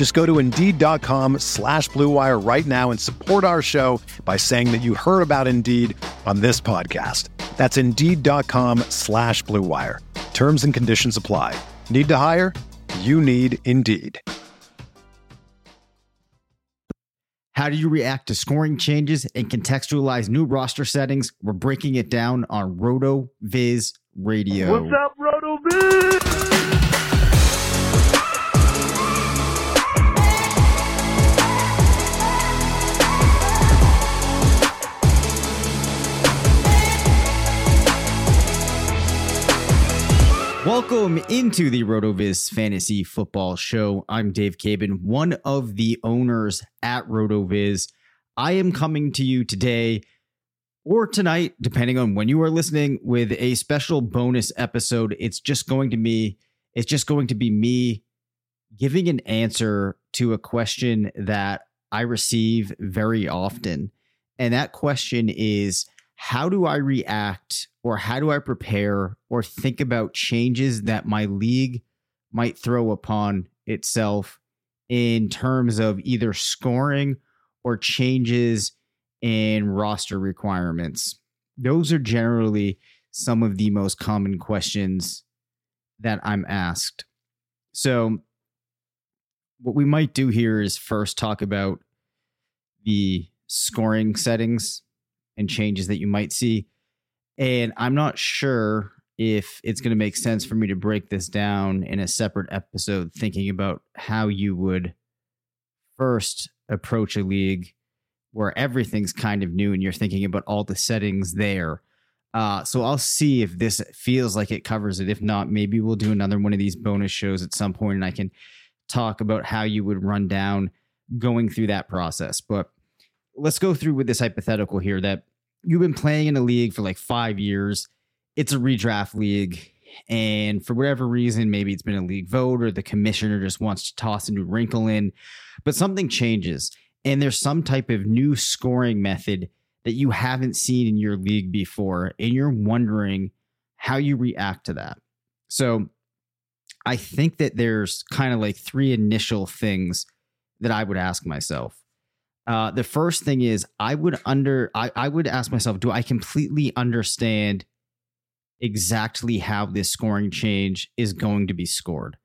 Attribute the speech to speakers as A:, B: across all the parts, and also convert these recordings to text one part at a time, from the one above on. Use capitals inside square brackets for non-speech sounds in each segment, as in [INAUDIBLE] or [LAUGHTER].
A: Just go to Indeed.com slash BlueWire right now and support our show by saying that you heard about Indeed on this podcast. That's Indeed.com slash BlueWire. Terms and conditions apply. Need to hire? You need Indeed.
B: How do you react to scoring changes and contextualize new roster settings? We're breaking it down on Roto Viz Radio.
C: What's up, Roto Viz?
B: Welcome into the RotoViz Fantasy Football Show. I'm Dave Caban, one of the owners at RotoViz. I am coming to you today or tonight, depending on when you are listening, with a special bonus episode. It's just going to be it's just going to be me giving an answer to a question that I receive very often. And that question is how do I react or how do I prepare or think about changes that my league might throw upon itself in terms of either scoring or changes in roster requirements? Those are generally some of the most common questions that I'm asked. So, what we might do here is first talk about the scoring settings and changes that you might see. And I'm not sure if it's going to make sense for me to break this down in a separate episode, thinking about how you would first approach a league where everything's kind of new and you're thinking about all the settings there. Uh, so I'll see if this feels like it covers it. If not, maybe we'll do another one of these bonus shows at some point and I can talk about how you would run down going through that process. But let's go through with this hypothetical here that you've been playing in a league for like five years. It's a redraft league. And for whatever reason, maybe it's been a league vote or the commissioner just wants to toss a new wrinkle in, but something changes. And there's some type of new scoring method that you haven't seen in your league before. And you're wondering how you react to that. So I think that there's kind of like three initial things that I would ask myself. Uh, the first thing is I would under I, I would ask myself, do I completely understand exactly how this scoring change is going to be scored?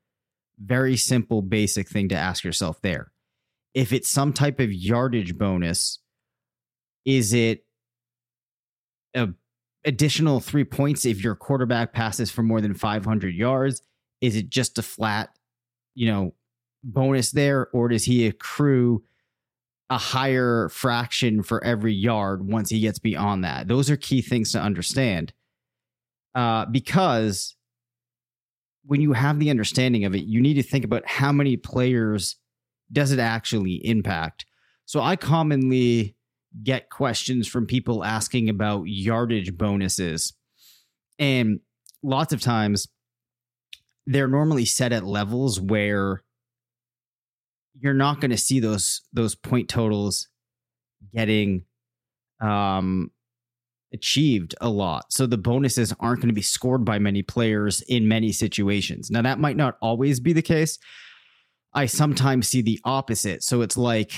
B: Very simple, basic thing to ask yourself there. If it's some type of yardage bonus, is it a additional three points if your quarterback passes for more than 500 yards? Is it just a flat, you know, bonus there, or does he accrue? A higher fraction for every yard once he gets beyond that. Those are key things to understand. Uh, because when you have the understanding of it, you need to think about how many players does it actually impact. So I commonly get questions from people asking about yardage bonuses. And lots of times they're normally set at levels where you're not going to see those those point totals getting um achieved a lot. So the bonuses aren't going to be scored by many players in many situations. Now that might not always be the case. I sometimes see the opposite. So it's like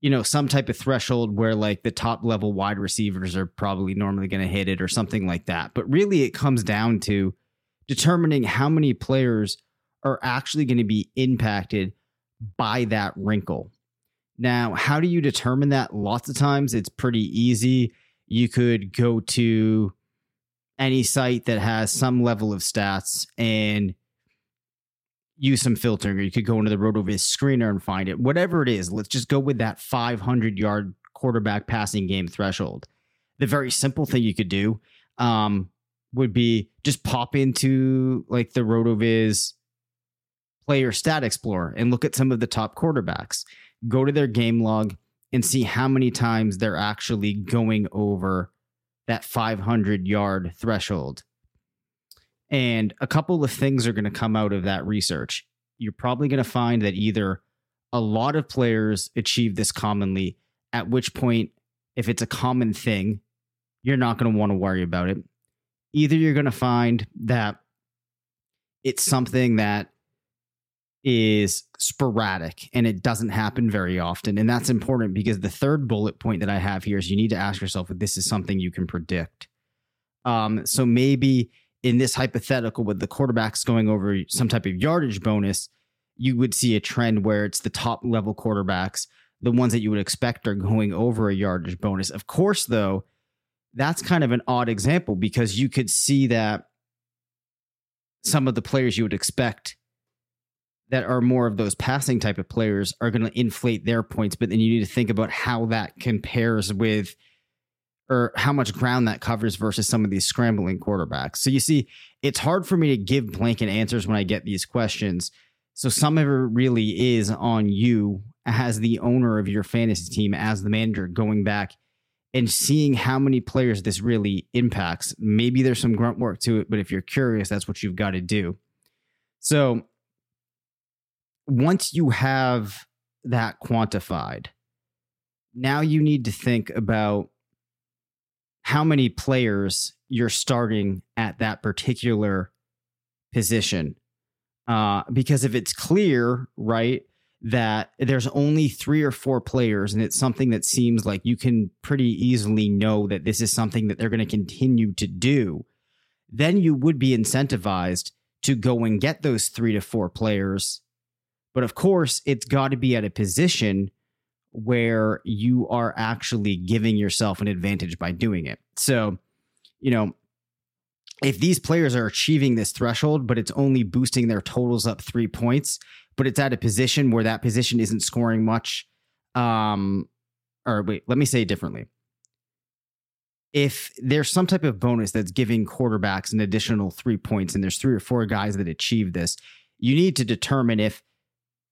B: you know, some type of threshold where like the top level wide receivers are probably normally going to hit it or something like that. But really it comes down to determining how many players are actually going to be impacted by that wrinkle. Now, how do you determine that? Lots of times it's pretty easy. You could go to any site that has some level of stats and use some filtering, or you could go into the RotoViz screener and find it. Whatever it is, let's just go with that 500 yard quarterback passing game threshold. The very simple thing you could do um, would be just pop into like the RotoViz player stat explorer and look at some of the top quarterbacks. Go to their game log and see how many times they're actually going over that 500 yard threshold. And a couple of things are going to come out of that research. You're probably going to find that either a lot of players achieve this commonly, at which point, if it's a common thing, you're not going to want to worry about it. Either you're going to find that it's something that is sporadic and it doesn't happen very often. And that's important because the third bullet point that I have here is you need to ask yourself if this is something you can predict. Um, so maybe in this hypothetical with the quarterbacks going over some type of yardage bonus, you would see a trend where it's the top level quarterbacks, the ones that you would expect are going over a yardage bonus. Of course, though, that's kind of an odd example because you could see that some of the players you would expect that are more of those passing type of players are going to inflate their points, but then you need to think about how that compares with or how much ground that covers versus some of these scrambling quarterbacks. So you see, it's hard for me to give blanket answers when I get these questions. So some of it really is on you as the owner of your fantasy team, as the manager, going back and seeing how many players this really impacts. Maybe there's some grunt work to it, but if you're curious, that's what you've got to do. So once you have that quantified, now you need to think about how many players you're starting at that particular position. Uh, because if it's clear, right, that there's only three or four players and it's something that seems like you can pretty easily know that this is something that they're going to continue to do, then you would be incentivized to go and get those three to four players. But of course, it's got to be at a position where you are actually giving yourself an advantage by doing it. So, you know, if these players are achieving this threshold, but it's only boosting their totals up three points, but it's at a position where that position isn't scoring much. Um, or wait, let me say it differently. If there's some type of bonus that's giving quarterbacks an additional three points, and there's three or four guys that achieve this, you need to determine if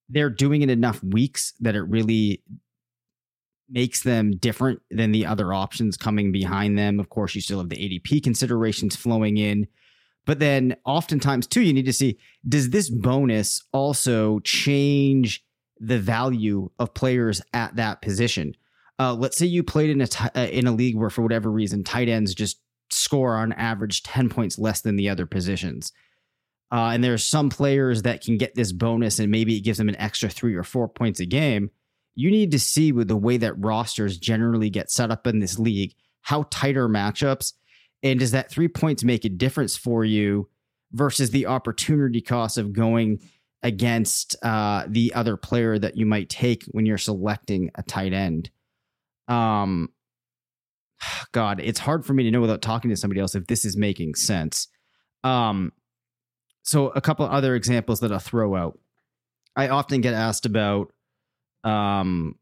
B: they're doing it enough weeks that it really makes them different than the other options coming behind them. Of course, you still have the ADP considerations flowing in. But then oftentimes, too, you need to see does this bonus also change the value of players at that position? Uh, let's say you played in a t- uh, in a league where, for whatever reason, tight ends just score on average 10 points less than the other positions. Uh, and there's some players that can get this bonus and maybe it gives them an extra three or four points a game you need to see with the way that rosters generally get set up in this league, how tighter matchups, and does that three points make a difference for you versus the opportunity cost of going against uh, the other player that you might take when you're selecting a tight end? Um, [SIGHS] God, it's hard for me to know without talking to somebody else if this is making sense. Um, so a couple other examples that I'll throw out. I often get asked about um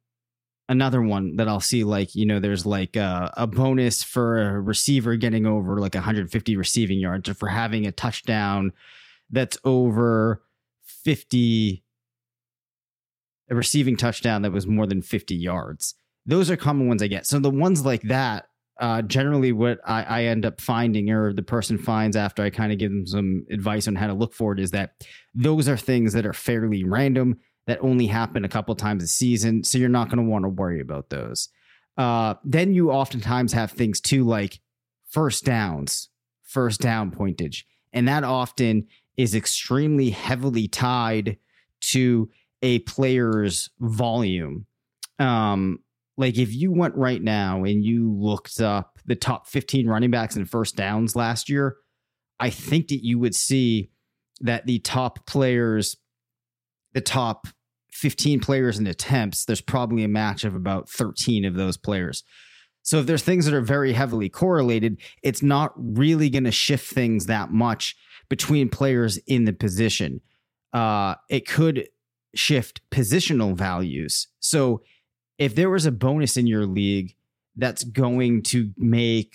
B: another one that I'll see like you know there's like a, a, bonus for a receiver getting over like 150 receiving yards or for having a touchdown that's over 50 a receiving touchdown that was more than 50 yards those are common ones I get so the ones like that uh, generally what I, I end up finding or the person finds after I kind of give them some advice on how to look for it is that those are things that are fairly random that only happen a couple times a season. So you're not going to want to worry about those. Uh, then you oftentimes have things too like first downs, first down pointage. And that often is extremely heavily tied to a player's volume. Um, like if you went right now and you looked up the top 15 running backs and first downs last year, I think that you would see that the top players the top 15 players in attempts, there's probably a match of about 13 of those players. So if there's things that are very heavily correlated, it's not really going to shift things that much between players in the position. Uh, it could shift positional values. So if there was a bonus in your league that's going to make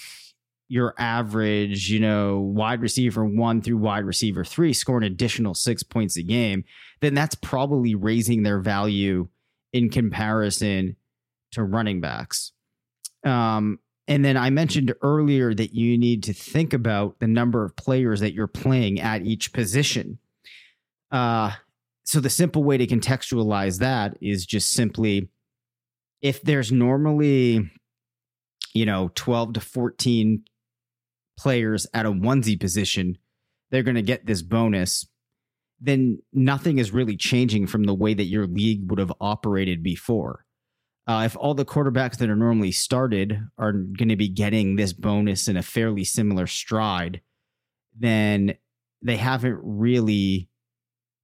B: your average, you know, wide receiver one through wide receiver three score an additional six points a game, then that's probably raising their value in comparison to running backs. Um, and then I mentioned earlier that you need to think about the number of players that you're playing at each position. Uh, so the simple way to contextualize that is just simply if there's normally, you know, 12 to 14 players at a onesie position, they're going to get this bonus, then nothing is really changing from the way that your league would have operated before. Uh, if all the quarterbacks that are normally started are going to be getting this bonus in a fairly similar stride, then they haven't really.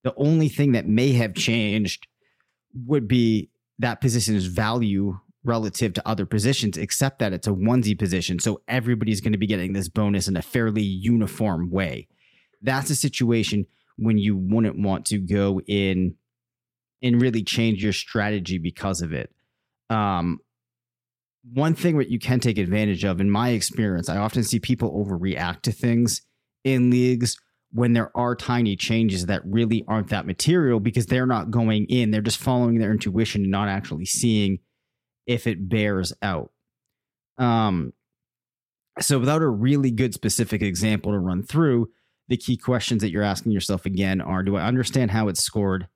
B: The only thing that may have changed would be that position's value relative to other positions, except that it's a onesie position. So everybody's going to be getting this bonus in a fairly uniform way. That's a situation when you wouldn't want to go in and really change your strategy because of it. Um, one thing that you can take advantage of, in my experience, I often see people overreact to things in leagues when there are tiny changes that really aren't that material because they're not going in, they're just following their intuition and not actually seeing if it bears out. Um, so, without a really good specific example to run through, the key questions that you're asking yourself again are Do I understand how it's scored?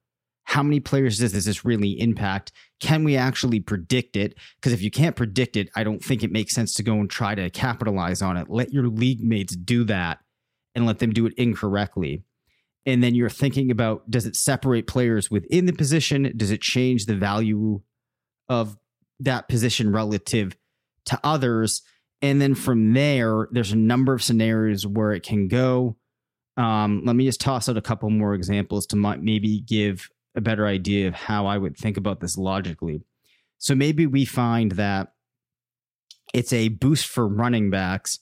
B: How many players does this really impact? Can we actually predict it? Because if you can't predict it, I don't think it makes sense to go and try to capitalize on it. Let your league mates do that and let them do it incorrectly. And then you're thinking about does it separate players within the position? Does it change the value of that position relative to others. And then from there, there's a number of scenarios where it can go. Um, let me just toss out a couple more examples to maybe give a better idea of how I would think about this logically. So maybe we find that it's a boost for running backs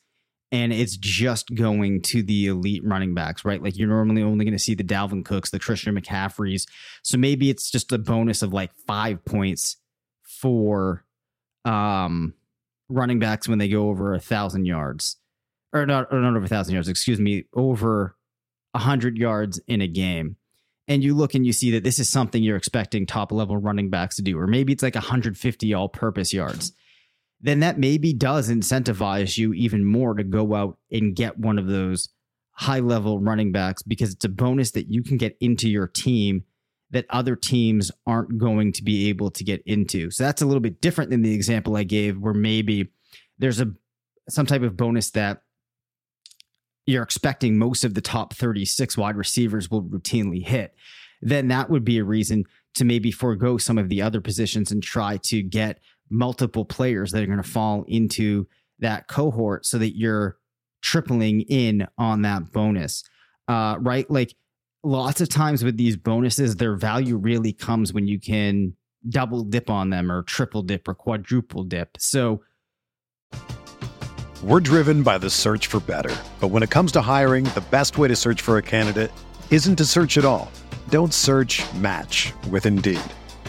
B: and it's just going to the elite running backs, right? Like you're normally only going to see the Dalvin Cooks, the Christian McCaffreys. So maybe it's just a bonus of like five points for um, running backs when they go over a thousand yards, or not, or not over a thousand yards. Excuse me, over a hundred yards in a game. And you look and you see that this is something you're expecting top level running backs to do, or maybe it's like 150 all purpose yards. Then that maybe does incentivize you even more to go out and get one of those high level running backs because it's a bonus that you can get into your team that other teams aren't going to be able to get into. So that's a little bit different than the example I gave where maybe there's a some type of bonus that you're expecting most of the top 36 wide receivers will routinely hit. Then that would be a reason to maybe forego some of the other positions and try to get multiple players that are going to fall into that cohort so that you're tripling in on that bonus. Uh, right? Like lots of times with these bonuses, their value really comes when you can double dip on them or triple dip or quadruple dip. So
A: we're driven by the search for better. But when it comes to hiring, the best way to search for a candidate isn't to search at all. Don't search match with Indeed.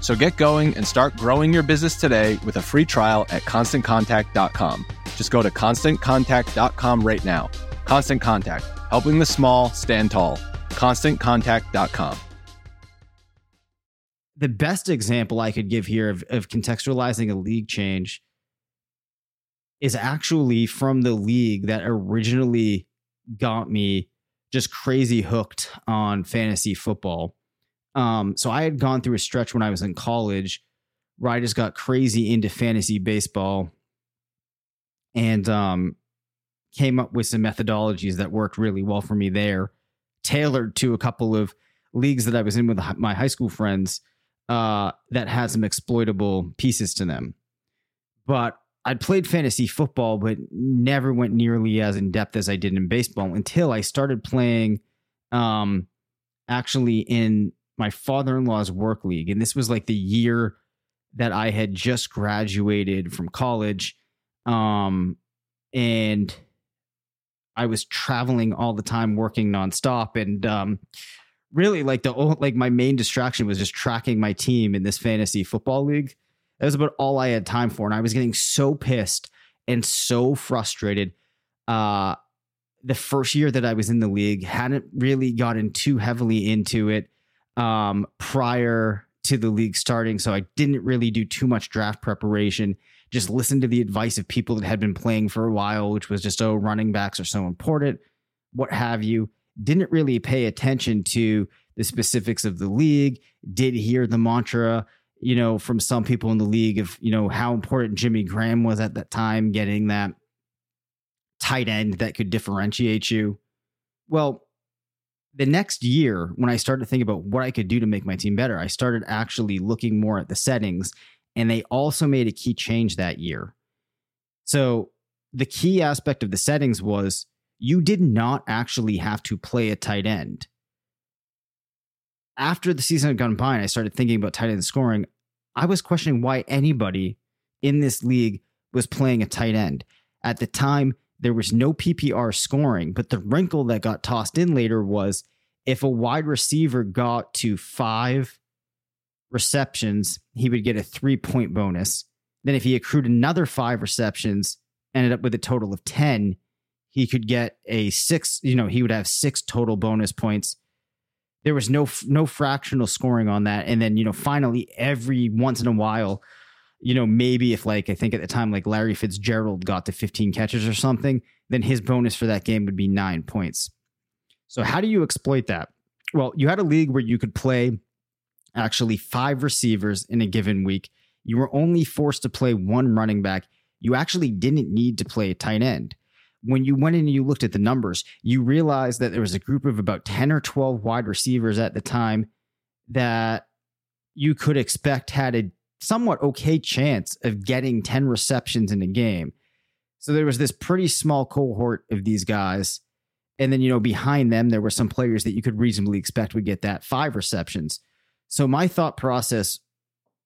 D: So get going and start growing your business today with a free trial at constantcontact.com. Just go to constantcontact.com right now. Constant Contact, helping the small stand tall. ConstantContact.com.
B: The best example I could give here of, of contextualizing a league change is actually from the league that originally got me just crazy hooked on fantasy football. Um, so I had gone through a stretch when I was in college where I just got crazy into fantasy baseball and um, came up with some methodologies that worked really well for me there, tailored to a couple of leagues that I was in with my high school friends uh, that had some exploitable pieces to them. But I'd played fantasy football, but never went nearly as in depth as I did in baseball until I started playing um, actually in my father in law's work league. And this was like the year that I had just graduated from college. Um, and I was traveling all the time, working nonstop. And um, really, like the like my main distraction was just tracking my team in this fantasy football league that was about all I had time for. And I was getting so pissed and so frustrated. Uh, the first year that I was in the league, hadn't really gotten too heavily into it um, prior to the league starting. So I didn't really do too much draft preparation. Just listened to the advice of people that had been playing for a while, which was just, oh, running backs are so important, what have you. Didn't really pay attention to the specifics of the league. Did hear the mantra, you know, from some people in the league of, you know, how important Jimmy Graham was at that time, getting that tight end that could differentiate you. Well, the next year, when I started thinking about what I could do to make my team better, I started actually looking more at the settings, and they also made a key change that year. So, the key aspect of the settings was you did not actually have to play a tight end after the season had gone by and I started thinking about tight end scoring, I was questioning why anybody in this league was playing a tight end. At the time, there was no PPR scoring, but the wrinkle that got tossed in later was if a wide receiver got to five receptions, he would get a three point bonus. Then, if he accrued another five receptions, ended up with a total of 10, he could get a six, you know, he would have six total bonus points there was no no fractional scoring on that and then you know finally every once in a while you know maybe if like i think at the time like larry fitzgerald got to 15 catches or something then his bonus for that game would be nine points. So how do you exploit that? Well you had a league where you could play actually five receivers in a given week. You were only forced to play one running back. You actually didn't need to play a tight end. When you went in and you looked at the numbers, you realized that there was a group of about 10 or 12 wide receivers at the time that you could expect had a somewhat okay chance of getting 10 receptions in a game. So there was this pretty small cohort of these guys. And then, you know, behind them, there were some players that you could reasonably expect would get that five receptions. So my thought process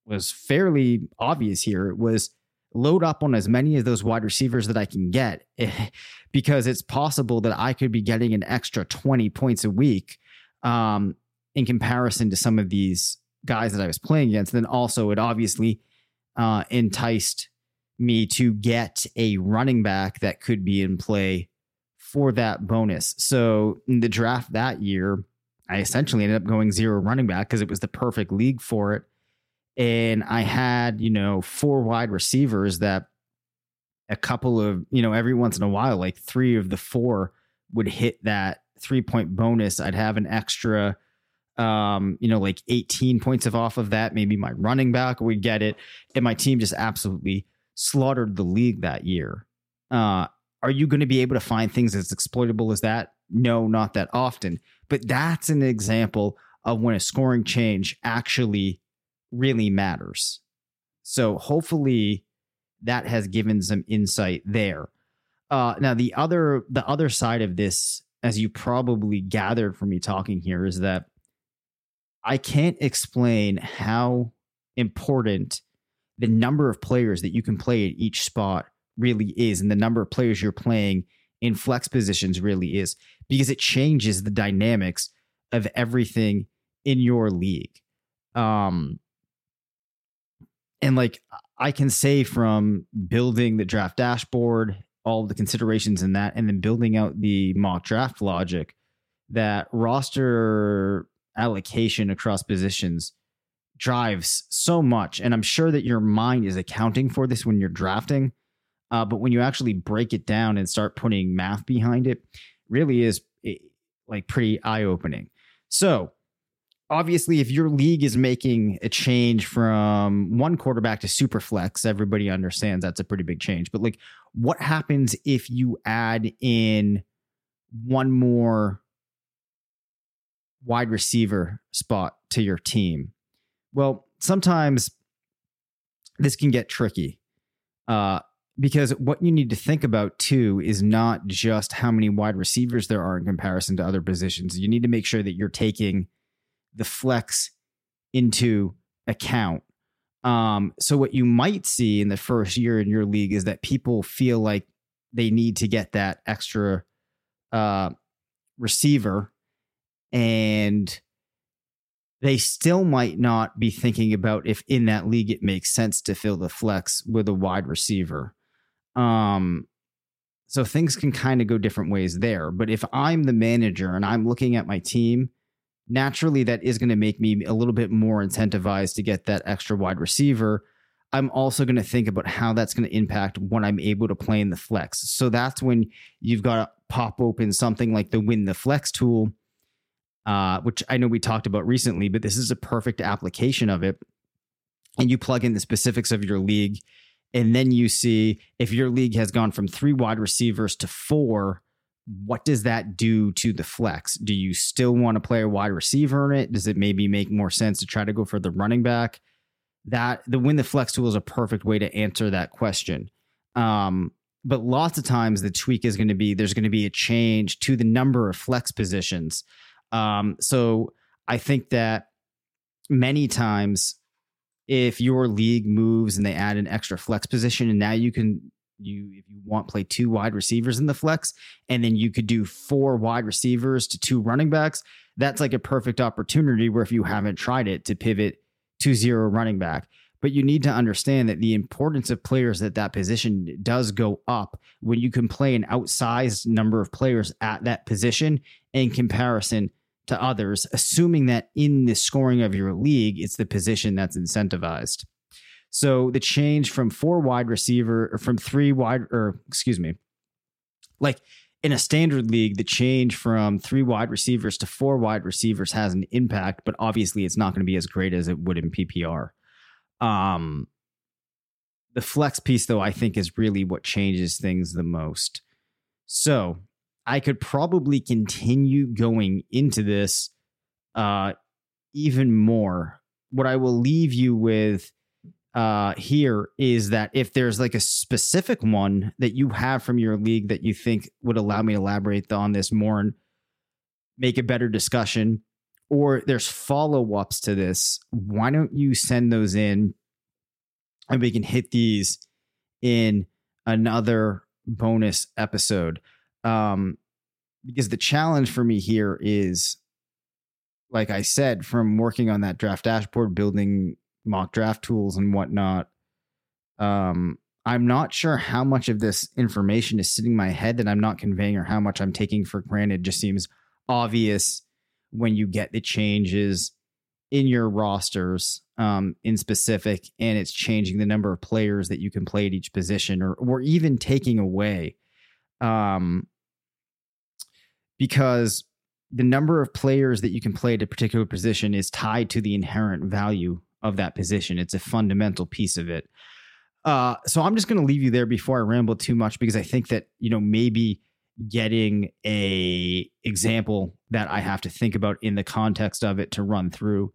B: was fairly obvious here. It was load up on as many of those wide receivers that I can get [LAUGHS] because it's possible that I could be getting an extra 20 points a week um, in comparison to some of these guys that I was playing against. Then also, it obviously uh, enticed me to get a running back that could be in play for that bonus. So in the draft that year, I essentially ended up going zero running back because it was the perfect league for it and I had, you know, four wide receivers that a couple of, you know, every once in a while, like three of the four would hit that three point bonus. I'd have an extra, um, you know, like 18 points of off of that. Maybe my running back would get it. And my team just absolutely slaughtered the league that year. Uh, are you going to be able to find things as exploitable as that? No, not that often. But that's an example of when a scoring change actually really matters. So hopefully that has given some insight there. Uh, now the other the other side of this, as you probably gathered from me talking here, is that I can't explain how important the number of players that you can play at each spot really is, and the number of players you're playing in flex positions really is, because it changes the dynamics of everything in your league. Um, and like I can say from building the draft dashboard, all the considerations in that, and then building out the mock draft logic, that roster allocation across positions drives so much. And I'm sure that your mind is accounting for this when you're drafting. Uh, but when you actually break it down and start putting math behind it, really is eh, like pretty eye opening. So, obviously, if your league is making a change from one quarterback to super flex, everybody understands that's a pretty big change. But, like, what happens if you add in one more wide receiver spot to your team? Well, sometimes this can get tricky. Uh, because what you need to think about too is not just how many wide receivers there are in comparison to other positions. You need to make sure that you're taking the flex into account. Um, so what you might see in the first year in your league is that people feel like they need to get that extra uh, receiver and they still might not be thinking about if in that league it makes sense to fill the flex with a wide receiver. Um, so things can kind of go different ways there. But if I'm the manager and I'm looking at my team, naturally that is going to make me a little bit more incentivized to get that extra wide receiver. I'm also going to think about how that's going to impact when I'm able to play in the flex. So that's when you've got to pop open something like the win the flex tool, uh, which I know we talked about recently, but this is a perfect application of it. And you plug in the specifics of your league and then you see if your league has gone from three wide receivers to four, what does that do to the flex? Do you still want to play a wide receiver in it? Does it maybe make more sense to try to go for the running back? That the win the flex tool is a perfect way to answer that question. Um, but lots of times the tweak is going to be there's going to be a change to the number of flex positions. Um, so I think that many times if your league moves and they add an extra flex position and now you can you if you want play two wide receivers in the flex and then you could do four wide receivers to two running backs that's like a perfect opportunity where if you haven't tried it to pivot to zero running back. But you need to understand that the importance of players at that position does go up when you can play an outsized number of players at that position in comparison to others, assuming that in the scoring of your league, it's the position that's incentivized. So the change from four wide receiver or from three wide, or excuse me, like in a standard league, the change from three wide receivers to four wide receivers has an impact, but obviously it's not going to be as great as it would in PPR. Um, the flex piece, though, I think is really what changes things the most. So I could probably continue going into this uh, even more. What I will leave you with uh, here is that if there's like a specific one that you have from your league that you think would allow me to elaborate on this more and make a better discussion, or there's follow ups to this, why don't you send those in and we can hit these in another bonus episode? Um, because the challenge for me here is, like I said, from working on that draft dashboard, building mock draft tools and whatnot. Um, I'm not sure how much of this information is sitting in my head that I'm not conveying, or how much I'm taking for granted. Just seems obvious when you get the changes in your rosters um, in specific, and it's changing the number of players that you can play at each position, or or even taking away um, because the number of players that you can play at a particular position is tied to the inherent value of that position. It's a fundamental piece of it. Uh, so I'm just going to leave you there before I ramble too much because I think that you know maybe getting a example that I have to think about in the context of it to run through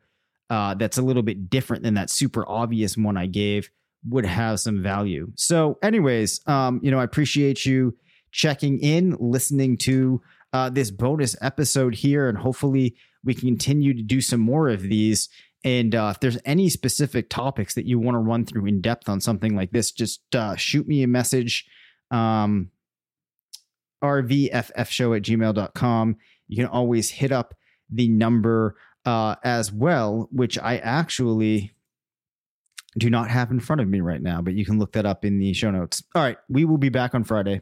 B: uh, that's a little bit different than that super obvious one I gave would have some value. So, anyways, um, you know, I appreciate you checking in, listening to uh, this bonus episode here, and hopefully we can continue to do some more of these. And uh, if there's any specific topics that you want to run through in depth on something like this, just uh, shoot me a message. Um, rvffshow at gmail.com. You can always hit up the number uh, as well, which I actually do not have in front of me right now, but you can look that up in the show notes. All right, we will be back on Friday.